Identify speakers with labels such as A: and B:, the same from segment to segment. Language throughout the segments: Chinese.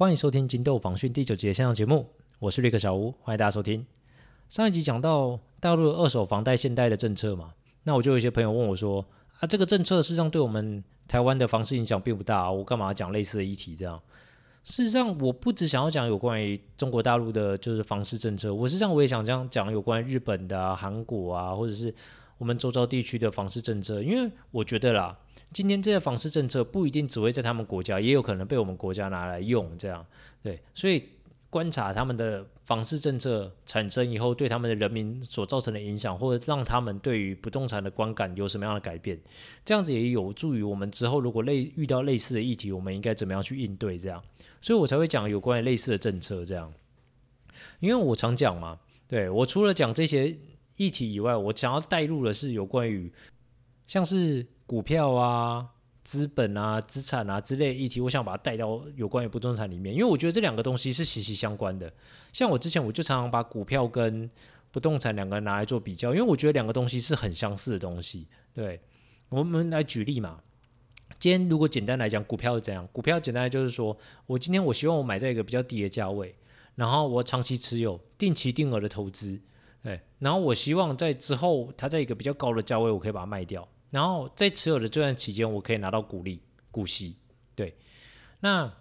A: 欢迎收听《金豆访讯》第九节线上节目，我是瑞克小吴，欢迎大家收听。上一集讲到大陆的二手房贷限贷的政策嘛，那我就有一些朋友问我说：“啊，这个政策事实上对我们台湾的房市影响并不大，我干嘛讲类似的议题？”这样，事实上我不只想要讲有关于中国大陆的就是房市政策，我实际上我也想这样讲有关日本的啊、韩国啊，或者是我们周遭地区的房市政策，因为我觉得啦。今天这些房市政策不一定只会在他们国家，也有可能被我们国家拿来用，这样对。所以观察他们的房市政策产生以后，对他们的人民所造成的影响，或者让他们对于不动产的观感有什么样的改变，这样子也有助于我们之后如果类遇到类似的议题，我们应该怎么样去应对这样。所以我才会讲有关于类似的政策这样。因为我常讲嘛，对，我除了讲这些议题以外，我想要带入的是有关于像是。股票啊、资本啊、资产啊之类议题，我想把它带到有关于不动产里面，因为我觉得这两个东西是息息相关的。像我之前我就常常把股票跟不动产两个拿来做比较，因为我觉得两个东西是很相似的东西。对，我们来举例嘛。今天如果简单来讲，股票是怎样？股票简单就是说我今天我希望我买在一个比较低的价位，然后我长期持有、定期定额的投资，对，然后我希望在之后它在一个比较高的价位，我可以把它卖掉。然后在持有的这段期间，我可以拿到股利、股息。对，那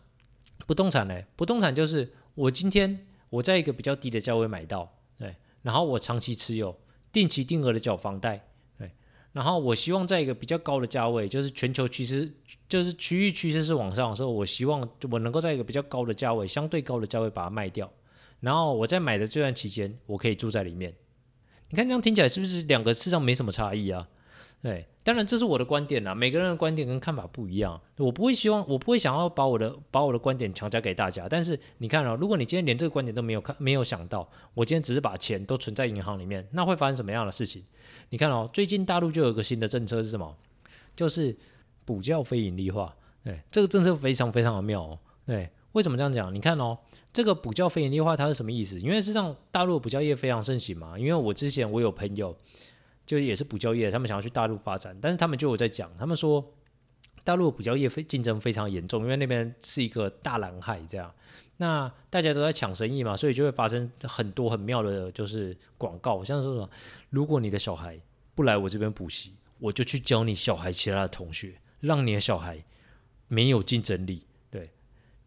A: 不动产呢？不动产就是我今天我在一个比较低的价位买到，对，然后我长期持有，定期定额的缴房贷，对，然后我希望在一个比较高的价位，就是全球趋势，就是区域趋势是往上的时候，我希望我能够在一个比较高的价位，相对高的价位把它卖掉，然后我在买的这段期间，我可以住在里面。你看这样听起来是不是两个市场没什么差异啊？对。当然，这是我的观点啦。每个人的观点跟看法不一样，我不会希望，我不会想要把我的把我的观点强加给大家。但是你看哦，如果你今天连这个观点都没有看，没有想到，我今天只是把钱都存在银行里面，那会发生什么样的事情？你看哦，最近大陆就有个新的政策是什么？就是补教非盈利化。对，这个政策非常非常的妙哦。对，为什么这样讲？你看哦，这个补教非盈利化它是什么意思？因为事实上大陆补教业非常盛行嘛。因为我之前我有朋友。就也是补教业，他们想要去大陆发展，但是他们就有在讲，他们说大陆补教业非竞争非常严重，因为那边是一个大蓝海，这样，那大家都在抢生意嘛，所以就会发生很多很妙的，就是广告，像是什么，如果你的小孩不来我这边补习，我就去教你小孩其他的同学，让你的小孩没有竞争力。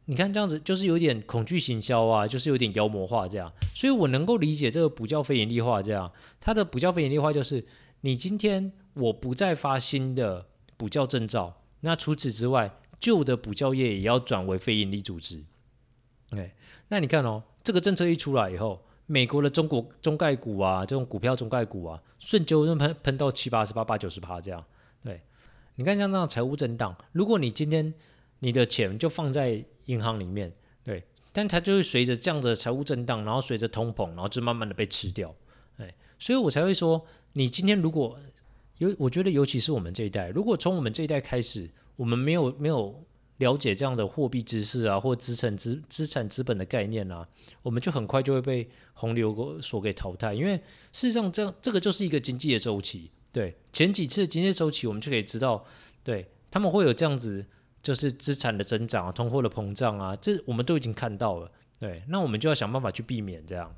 A: 你看这样子就是有点恐惧行销啊，就是有点妖魔化这样，所以我能够理解这个补教非营利化这样，它的补教非营利化就是你今天我不再发新的补教证照，那除此之外，旧的补教业也要转为非营利组织。对，那你看哦，这个政策一出来以后，美国的中国中概股啊，这种股票中概股啊，瞬间喷喷到七八十八八九十趴这样。对，你看像这样财务震荡，如果你今天你的钱就放在银行里面，对，但它就会随着这样的财务震荡，然后随着通膨，然后就慢慢的被吃掉，对，所以我才会说，你今天如果尤，我觉得尤其是我们这一代，如果从我们这一代开始，我们没有没有了解这样的货币知识啊，或资产资资产资本的概念啊，我们就很快就会被洪流所给淘汰，因为事实上这样这个就是一个经济的周期，对，前几次的经济周期我们就可以知道，对，他们会有这样子。就是资产的增长啊，通货的膨胀啊，这我们都已经看到了。对，那我们就要想办法去避免这样。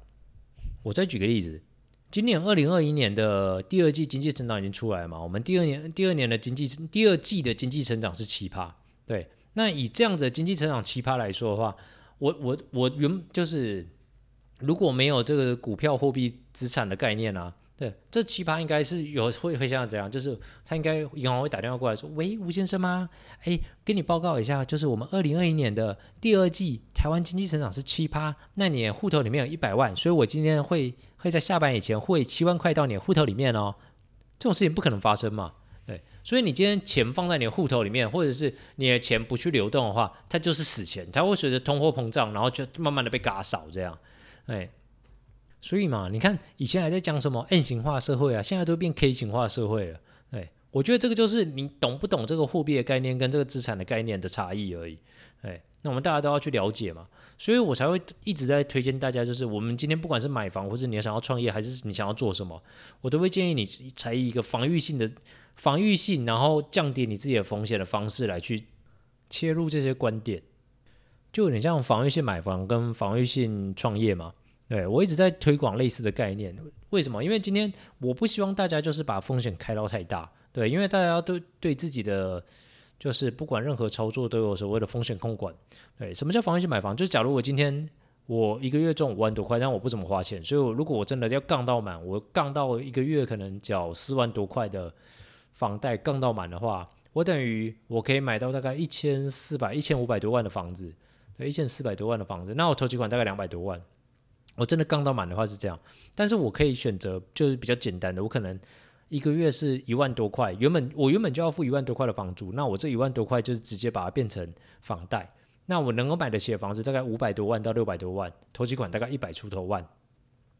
A: 我再举个例子，今年二零二一年的第二季经济成长已经出来嘛？我们第二年第二年的经济第二季的经济成长是奇葩。对，那以这样子的经济成长奇葩来说的话，我我我原就是如果没有这个股票货币资产的概念啊。这奇葩应该是有会会像怎样？就是他应该银行会打电话过来说：“喂，吴先生吗？哎，跟你报告一下，就是我们二零二一年的第二季台湾经济成长是七趴，那你户头里面有一百万，所以我今天会会在下班以前汇七万块到你的户头里面哦。这种事情不可能发生嘛？对，所以你今天钱放在你的户头里面，或者是你的钱不去流动的话，它就是死钱，它会随着通货膨胀，然后就慢慢的被嘎扫这样，哎。”所以嘛，你看以前还在讲什么 N 型化社会啊，现在都变 K 型化社会了。对，我觉得这个就是你懂不懂这个货币的概念跟这个资产的概念的差异而已。对，那我们大家都要去了解嘛，所以我才会一直在推荐大家，就是我们今天不管是买房，或者你想要创业，还是你想要做什么，我都会建议你采一个防御性的、防御性，然后降低你自己的风险的方式来去切入这些观点。就有点像防御性买房跟防御性创业嘛。对，我一直在推广类似的概念，为什么？因为今天我不希望大家就是把风险开到太大，对，因为大家都对自己的就是不管任何操作都有所谓的风险控管。对，什么叫防御性买房？就是假如我今天我一个月赚五万多块，但我不怎么花钱，所以我如果我真的要杠到满，我杠到一个月可能缴四万多块的房贷杠到满的话，我等于我可以买到大概一千四百、一千五百多万的房子，对，一千四百多万的房子，那我头期款大概两百多万。我真的杠到满的话是这样，但是我可以选择就是比较简单的，我可能一个月是一万多块，原本我原本就要付一万多块的房租，那我这一万多块就是直接把它变成房贷，那我能够买得起的房子大概五百多万到六百多万，头期款大概一百出头万，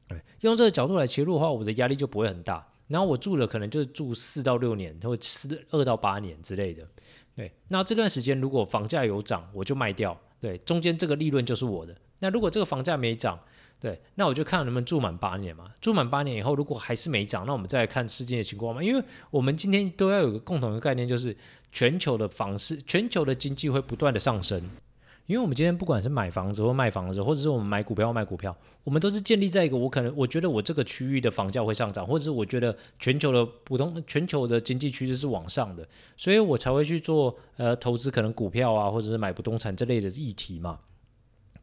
A: 对，用这个角度来切入的话，我的压力就不会很大，然后我住了可能就是住四到六年，或四二到八年之类的，对，那这段时间如果房价有涨，我就卖掉，对，中间这个利润就是我的，那如果这个房价没涨，对，那我就看能不能住满八年嘛。住满八年以后，如果还是没涨，那我们再来看世界的情况嘛。因为我们今天都要有个共同的概念，就是全球的房市、全球的经济会不断的上升。因为我们今天不管是买房子或卖房子，或者是我们买股票卖股票，我们都是建立在一个我可能我觉得我这个区域的房价会上涨，或者是我觉得全球的普通全球的经济趋势是往上的，所以我才会去做呃投资，可能股票啊，或者是买不动产这类的议题嘛。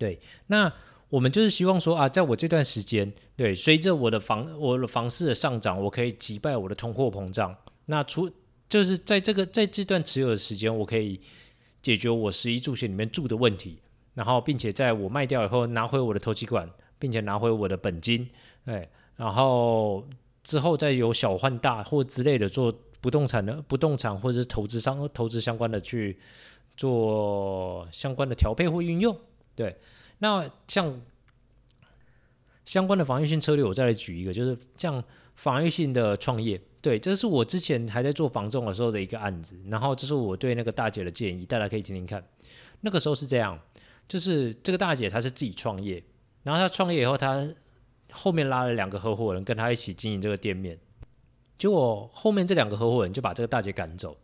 A: 对，那。我们就是希望说啊，在我这段时间，对，随着我的房我的房市的上涨，我可以击败我的通货膨胀。那除就是在这个在这段持有的时间，我可以解决我十一住行里面住的问题，然后并且在我卖掉以后拿回我的头期款，并且拿回我的本金，对，然后之后再由小换大或之类的做不动产的不动产或者是投资商投资相关的去做相关的调配或运用，对。那像相关的防御性策略，我再来举一个，就是像防御性的创业，对，这是我之前还在做房仲的时候的一个案子，然后这是我对那个大姐的建议，大家可以听听看。那个时候是这样，就是这个大姐她是自己创业，然后她创业以后，她后面拉了两个合伙人跟她一起经营这个店面，结果后面这两个合伙人就把这个大姐赶走。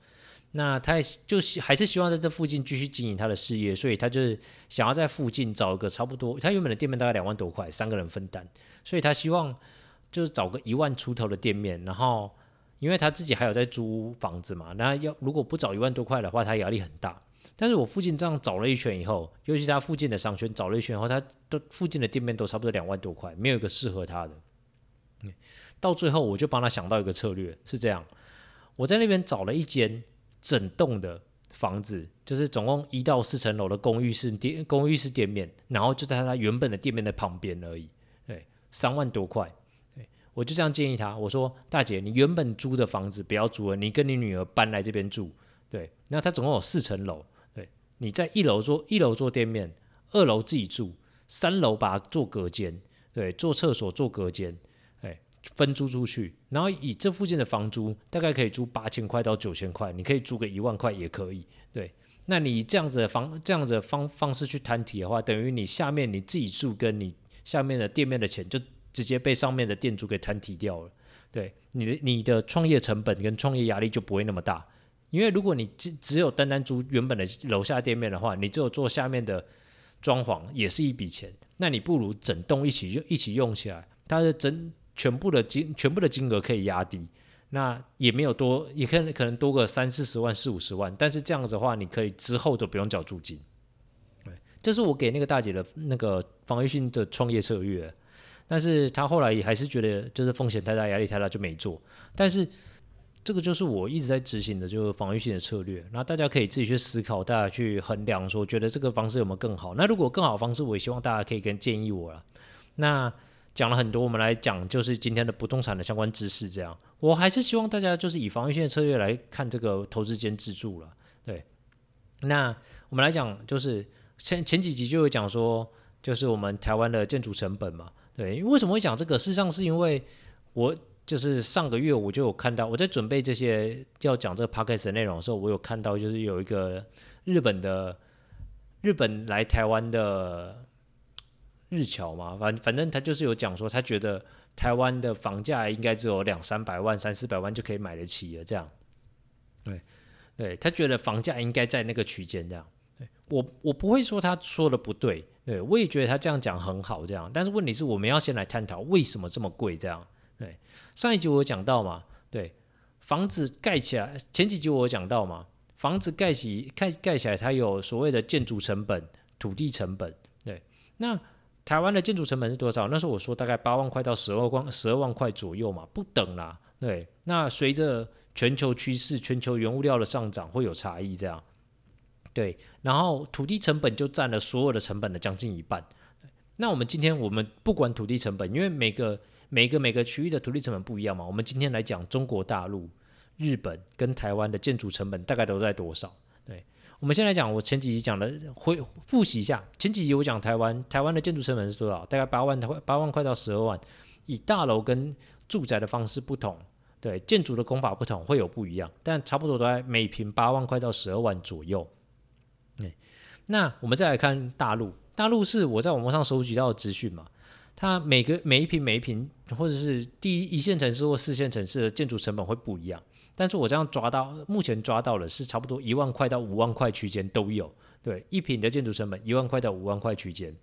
A: 那他也就还是希望在这附近继续经营他的事业，所以他就是想要在附近找一个差不多，他原本的店面大概两万多块，三个人分担，所以他希望就是找个一万出头的店面，然后因为他自己还有在租房子嘛，那要如果不找一万多块的话，他压力很大。但是我附近这样找了一圈以后，尤其他附近的商圈找了一圈以后，他都附近的店面都差不多两万多块，没有一个适合他的。到最后我就帮他想到一个策略，是这样，我在那边找了一间。整栋的房子就是总共一到四层楼的公寓式店，公寓式店面，然后就在他原本的店面的旁边而已。对，三万多块。对，我就这样建议他，我说大姐，你原本租的房子不要租了，你跟你女儿搬来这边住。对，那他总共有四层楼。对，你在一楼做一楼做店面，二楼自己住，三楼把它做隔间，对，做厕所做隔间。分租出去，然后以这附近的房租大概可以租八千块到九千块，你可以租个一万块也可以。对，那你这样子的房这样子的方方式去摊提的话，等于你下面你自己住跟你下面的店面的钱就直接被上面的店主给摊提掉了。对，你的你的创业成本跟创业压力就不会那么大，因为如果你只只有单单租原本的楼下店面的话，你只有做下面的装潢也是一笔钱，那你不如整栋一起用一起用起来，它的整。全部的金全部的金额可以压低，那也没有多，也可能可能多个三四十万、四五十万，但是这样子的话，你可以之后都不用缴租金。对，这是我给那个大姐的那个防御性的创业策略，但是她后来也还是觉得就是风险太大、压力太大就没做。但是这个就是我一直在执行的，就是防御性的策略。那大家可以自己去思考，大家去衡量，说觉得这个方式有没有更好？那如果更好的方式，我也希望大家可以跟建议我了。那。讲了很多，我们来讲就是今天的不动产的相关知识。这样，我还是希望大家就是以防御性的策略来看这个投资兼自住了。对，那我们来讲，就是前前几集就有讲说，就是我们台湾的建筑成本嘛。对，因为为什么会讲这个？事实上是因为我就是上个月我就有看到，我在准备这些要讲这个 podcast 的内容的时候，我有看到就是有一个日本的日本来台湾的。日侨嘛，反反正他就是有讲说，他觉得台湾的房价应该只有两三百万、三四百万就可以买得起了，这样。对，对他觉得房价应该在那个区间这样。对，我我不会说他说的不对，对，我也觉得他这样讲很好，这样。但是问题是，我们要先来探讨为什么这么贵，这样。对，上一集我有讲到嘛，对，房子盖起来，前几集我有讲到嘛，房子盖起盖盖起来，它有所谓的建筑成本、土地成本，对。那台湾的建筑成本是多少？那时候我说大概八万块到十二万十二万块左右嘛，不等啦，对。那随着全球趋势、全球原物料的上涨会有差异，这样，对，然后土地成本就占了所有的成本的将近一半。那我们今天我们不管土地成本，因为每个每个每个区域的土地成本不一样嘛。我们今天来讲中国大陆、日本跟台湾的建筑成本大概都在多少？我们先来讲，我前几集讲的，回复习一下，前几集我讲台湾，台湾的建筑成本是多少？大概八万块，八万块到十二万，以大楼跟住宅的方式不同。对，建筑的工法不同，会有不一样，但差不多都在每平八万块到十二万左右。那我们再来看大陆，大陆是我在网络上收集到的资讯嘛，它每个每一平每一平，或者是第一一线城市或四线城市的建筑成本会不一样，但是我这样抓到，目前抓到的是差不多一万块到五万块区间都有。对，一平的建筑成本一万块到五万块区间。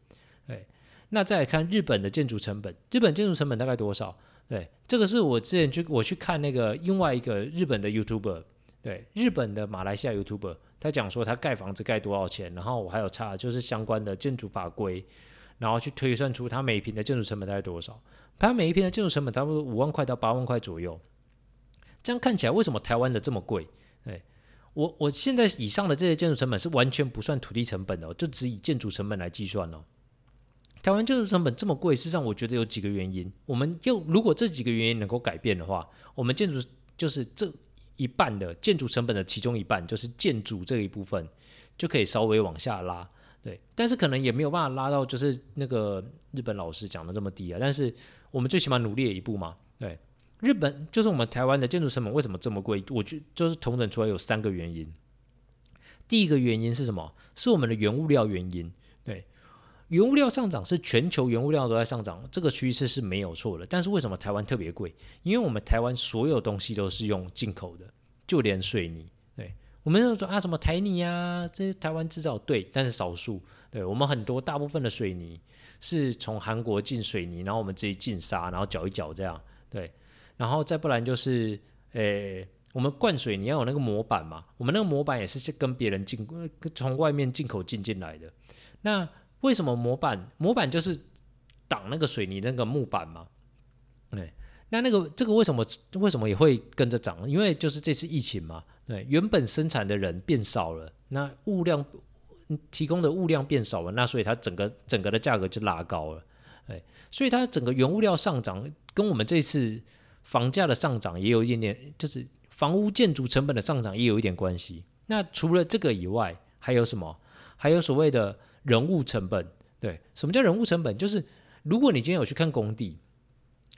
A: 对，那再来看日本的建筑成本，日本建筑成本大概多少？对，这个是我之前去我去看那个另外一个日本的 YouTuber，对，日本的马来西亚 YouTuber，他讲说他盖房子盖多少钱，然后我还有查就是相关的建筑法规，然后去推算出他每一坪的建筑成本大概多少，他每一坪的建筑成本差不多五万块到八万块左右，这样看起来为什么台湾的这么贵？对，我我现在以上的这些建筑成本是完全不算土地成本的，就只以建筑成本来计算哦。台湾建筑成本这么贵，事实上我觉得有几个原因。我们又如果这几个原因能够改变的话，我们建筑就是这一半的建筑成本的其中一半，就是建筑这一部分就可以稍微往下拉。对，但是可能也没有办法拉到就是那个日本老师讲的这么低啊。但是我们最起码努力了一步嘛。对，日本就是我们台湾的建筑成本为什么这么贵？我觉就是统整出来有三个原因。第一个原因是什么？是我们的原物料原因。对原物料上涨是全球原物料都在上涨，这个趋势是没有错的。但是为什么台湾特别贵？因为我们台湾所有东西都是用进口的，就连水泥。对，我们就说啊，什么台泥啊，这些台湾制造对，但是少数。对，我们很多大部分的水泥是从韩国进水泥，然后我们自己进沙，然后搅一搅这样。对，然后再不然就是，诶，我们灌水泥要有那个模板嘛，我们那个模板也是跟别人进，从外面进口进进来的。那为什么模板？模板就是挡那个水泥那个木板嘛。对，那那个这个为什么为什么也会跟着涨？因为就是这次疫情嘛。对，原本生产的人变少了，那物量提供的物量变少了，那所以它整个整个的价格就拉高了。对，所以它整个原物料上涨，跟我们这次房价的上涨也有一点点，就是房屋建筑成本的上涨也有一点关系。那除了这个以外，还有什么？还有所谓的。人物成本，对，什么叫人物成本？就是如果你今天有去看工地，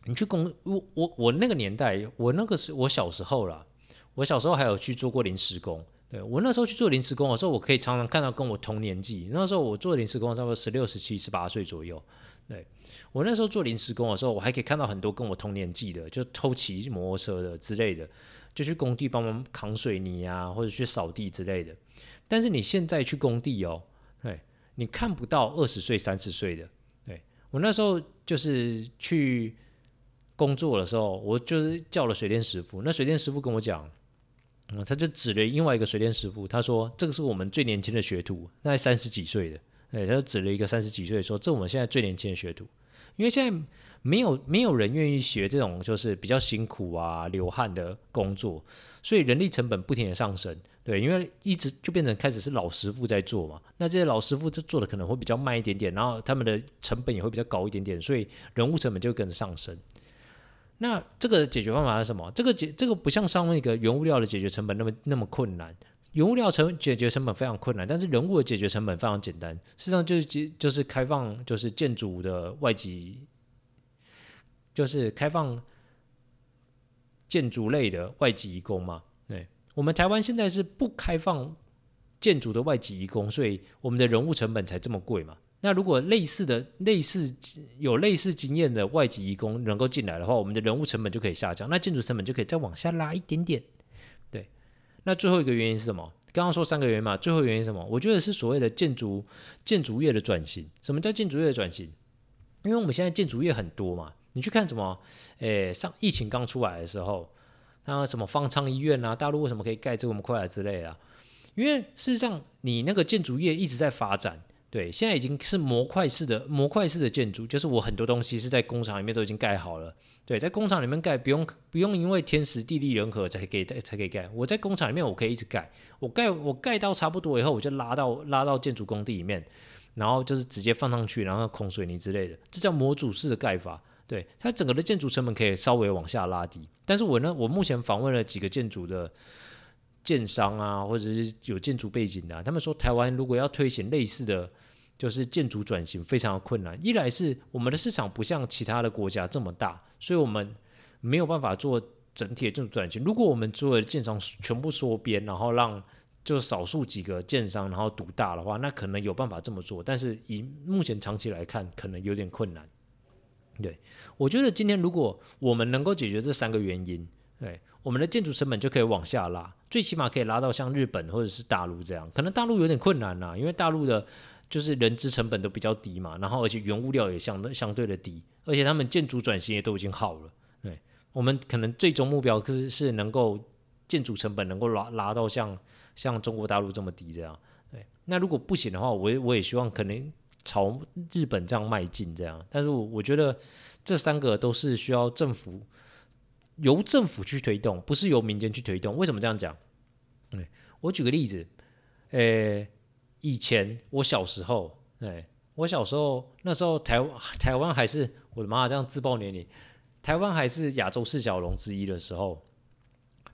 A: 你去工，我我我那个年代，我那个是我小时候啦，我小时候还有去做过临时工，对，我那时候去做临时工的时候，我可以常常看到跟我同年纪，那时候我做临时工差不多十六、十七、十八岁左右，对，我那时候做临时工的时候，我还可以看到很多跟我同年纪的，就偷骑摩托车的之类的，就去工地帮忙扛水泥啊，或者去扫地之类的。但是你现在去工地哦，对。你看不到二十岁、三十岁的，对，我那时候就是去工作的时候，我就是叫了水电师傅。那水电师傅跟我讲，嗯，他就指了另外一个水电师傅，他说这个是我们最年轻的学徒，那三十几岁的，对，他就指了一个三十几岁说，这我们现在最年轻的学徒，因为现在。没有没有人愿意学这种就是比较辛苦啊、流汗的工作，所以人力成本不停的上升。对，因为一直就变成开始是老师傅在做嘛，那这些老师傅就做的可能会比较慢一点点，然后他们的成本也会比较高一点点，所以人物成本就跟着上升。那这个解决方法是什么？这个解这个不像上面一个原物料的解决成本那么那么困难，原物料成解决成本非常困难，但是人物的解决成本非常简单。事实上就是就就是开放就是建筑的外籍。就是开放建筑类的外籍移工嘛，对，我们台湾现在是不开放建筑的外籍移工，所以我们的人物成本才这么贵嘛。那如果类似的、类似有类似经验的外籍移工能够进来的话，我们的人物成本就可以下降，那建筑成本就可以再往下拉一点点。那最后一个原因是什么？刚刚说三个原因嘛，最后原因什么？我觉得是所谓的建筑建筑业的转型。什么叫建筑业的转型？因为我们现在建筑业很多嘛，你去看什么？诶，上疫情刚出来的时候，那什么方舱医院啊，大陆为什么可以盖这么快啊之类的？因为事实上，你那个建筑业一直在发展。对，现在已经是模块式的模块式的建筑，就是我很多东西是在工厂里面都已经盖好了。对，在工厂里面盖，不用不用因为天时地利人和才可以才可以盖。我在工厂里面我可以一直盖，我盖我盖到差不多以后，我就拉到拉到建筑工地里面，然后就是直接放上去，然后孔水泥之类的，这叫模组式的盖法。对，它整个的建筑成本可以稍微往下拉低。但是我呢，我目前访问了几个建筑的。建商啊，或者是有建筑背景的，他们说台湾如果要推行类似的就是建筑转型，非常的困难。一来是我们的市场不像其他的国家这么大，所以我们没有办法做整体的建筑转型。如果我们做的建商全部缩编，然后让就少数几个建商然后独大的话，那可能有办法这么做。但是以目前长期来看，可能有点困难。对，我觉得今天如果我们能够解决这三个原因，对，我们的建筑成本就可以往下拉。最起码可以拉到像日本或者是大陆这样，可能大陆有点困难啦，因为大陆的就是人资成本都比较低嘛，然后而且原物料也相相对的低，而且他们建筑转型也都已经好了。对，我们可能最终目标是是能够建筑成本能够拉拉到像像中国大陆这么低这样。对，那如果不行的话，我也我也希望可能朝日本这样迈进这样。但是我我觉得这三个都是需要政府。由政府去推动，不是由民间去推动。为什么这样讲？对，我举个例子，呃，以前我小时候，哎，我小时候那时候台台湾还是我的妈，这样自爆年龄，台湾还是亚洲四小龙之一的时候，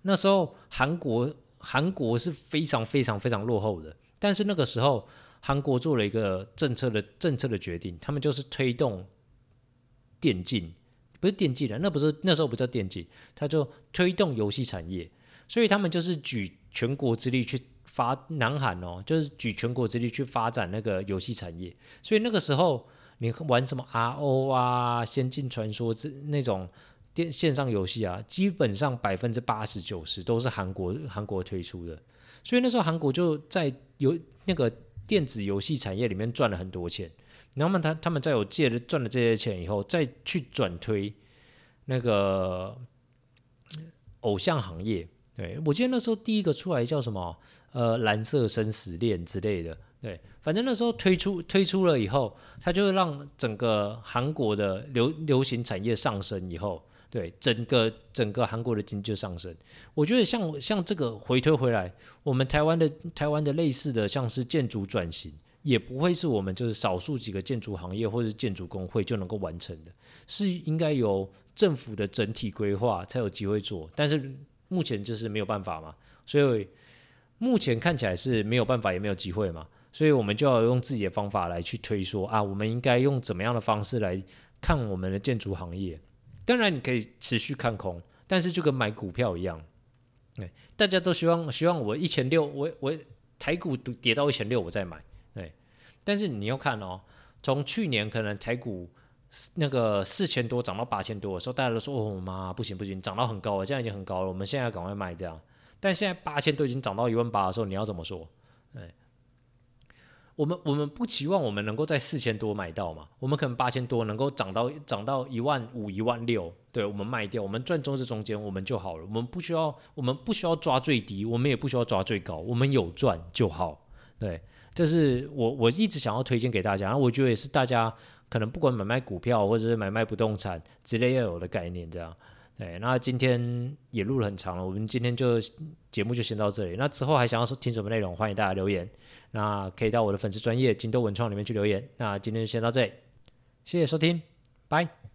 A: 那时候韩国韩国是非常非常非常落后的，但是那个时候韩国做了一个政策的政策的决定，他们就是推动电竞。不是电竞的，那不是那时候不叫电竞，他就推动游戏产业，所以他们就是举全国之力去发南韩哦，就是举全国之力去发展那个游戏产业。所以那个时候你玩什么 RO 啊、仙境传说这那种电线上游戏啊，基本上百分之八十九十都是韩国韩国推出的。所以那时候韩国就在游那个电子游戏产业里面赚了很多钱。然后他他们在有借了赚了这些钱以后，再去转推那个偶像行业。对，我记得那时候第一个出来叫什么？呃，蓝色生死恋之类的。对，反正那时候推出推出了以后，它就让整个韩国的流流行产业上升以后，对，整个整个韩国的经济就上升。我觉得像像这个回推回来，我们台湾的台湾的类似的像是建筑转型。也不会是我们就是少数几个建筑行业或者建筑工会就能够完成的，是应该由政府的整体规划才有机会做。但是目前就是没有办法嘛，所以目前看起来是没有办法也没有机会嘛，所以我们就要用自己的方法来去推说啊，我们应该用怎么样的方式来看我们的建筑行业。当然你可以持续看空，但是就跟买股票一样，对，大家都希望希望我一千六，我我台股跌到一千六我再买。对但是你要看哦，从去年可能台股那个四千多涨到八千多的时候，大家都说哦妈不行不行，涨到很高了，这样已经很高了，我们现在要赶快卖这样。但现在八千都已经涨到一万八的时候，你要怎么说？对，我们我们不期望我们能够在四千多买到嘛，我们可能八千多能够涨到涨到一万五一万六，对，我们卖掉，我们赚中这中间我们就好了，我们不需要我们不需要抓最低，我们也不需要抓最高，我们有赚就好，对。这是我我一直想要推荐给大家，然后我觉得也是大家可能不管买卖股票或者是买卖不动产之类要有的概念，这样。对，那今天也录了很长了，我们今天就节目就先到这里。那之后还想要听什么内容，欢迎大家留言。那可以到我的粉丝专业金豆文创里面去留言。那今天就先到这里，谢谢收听，拜。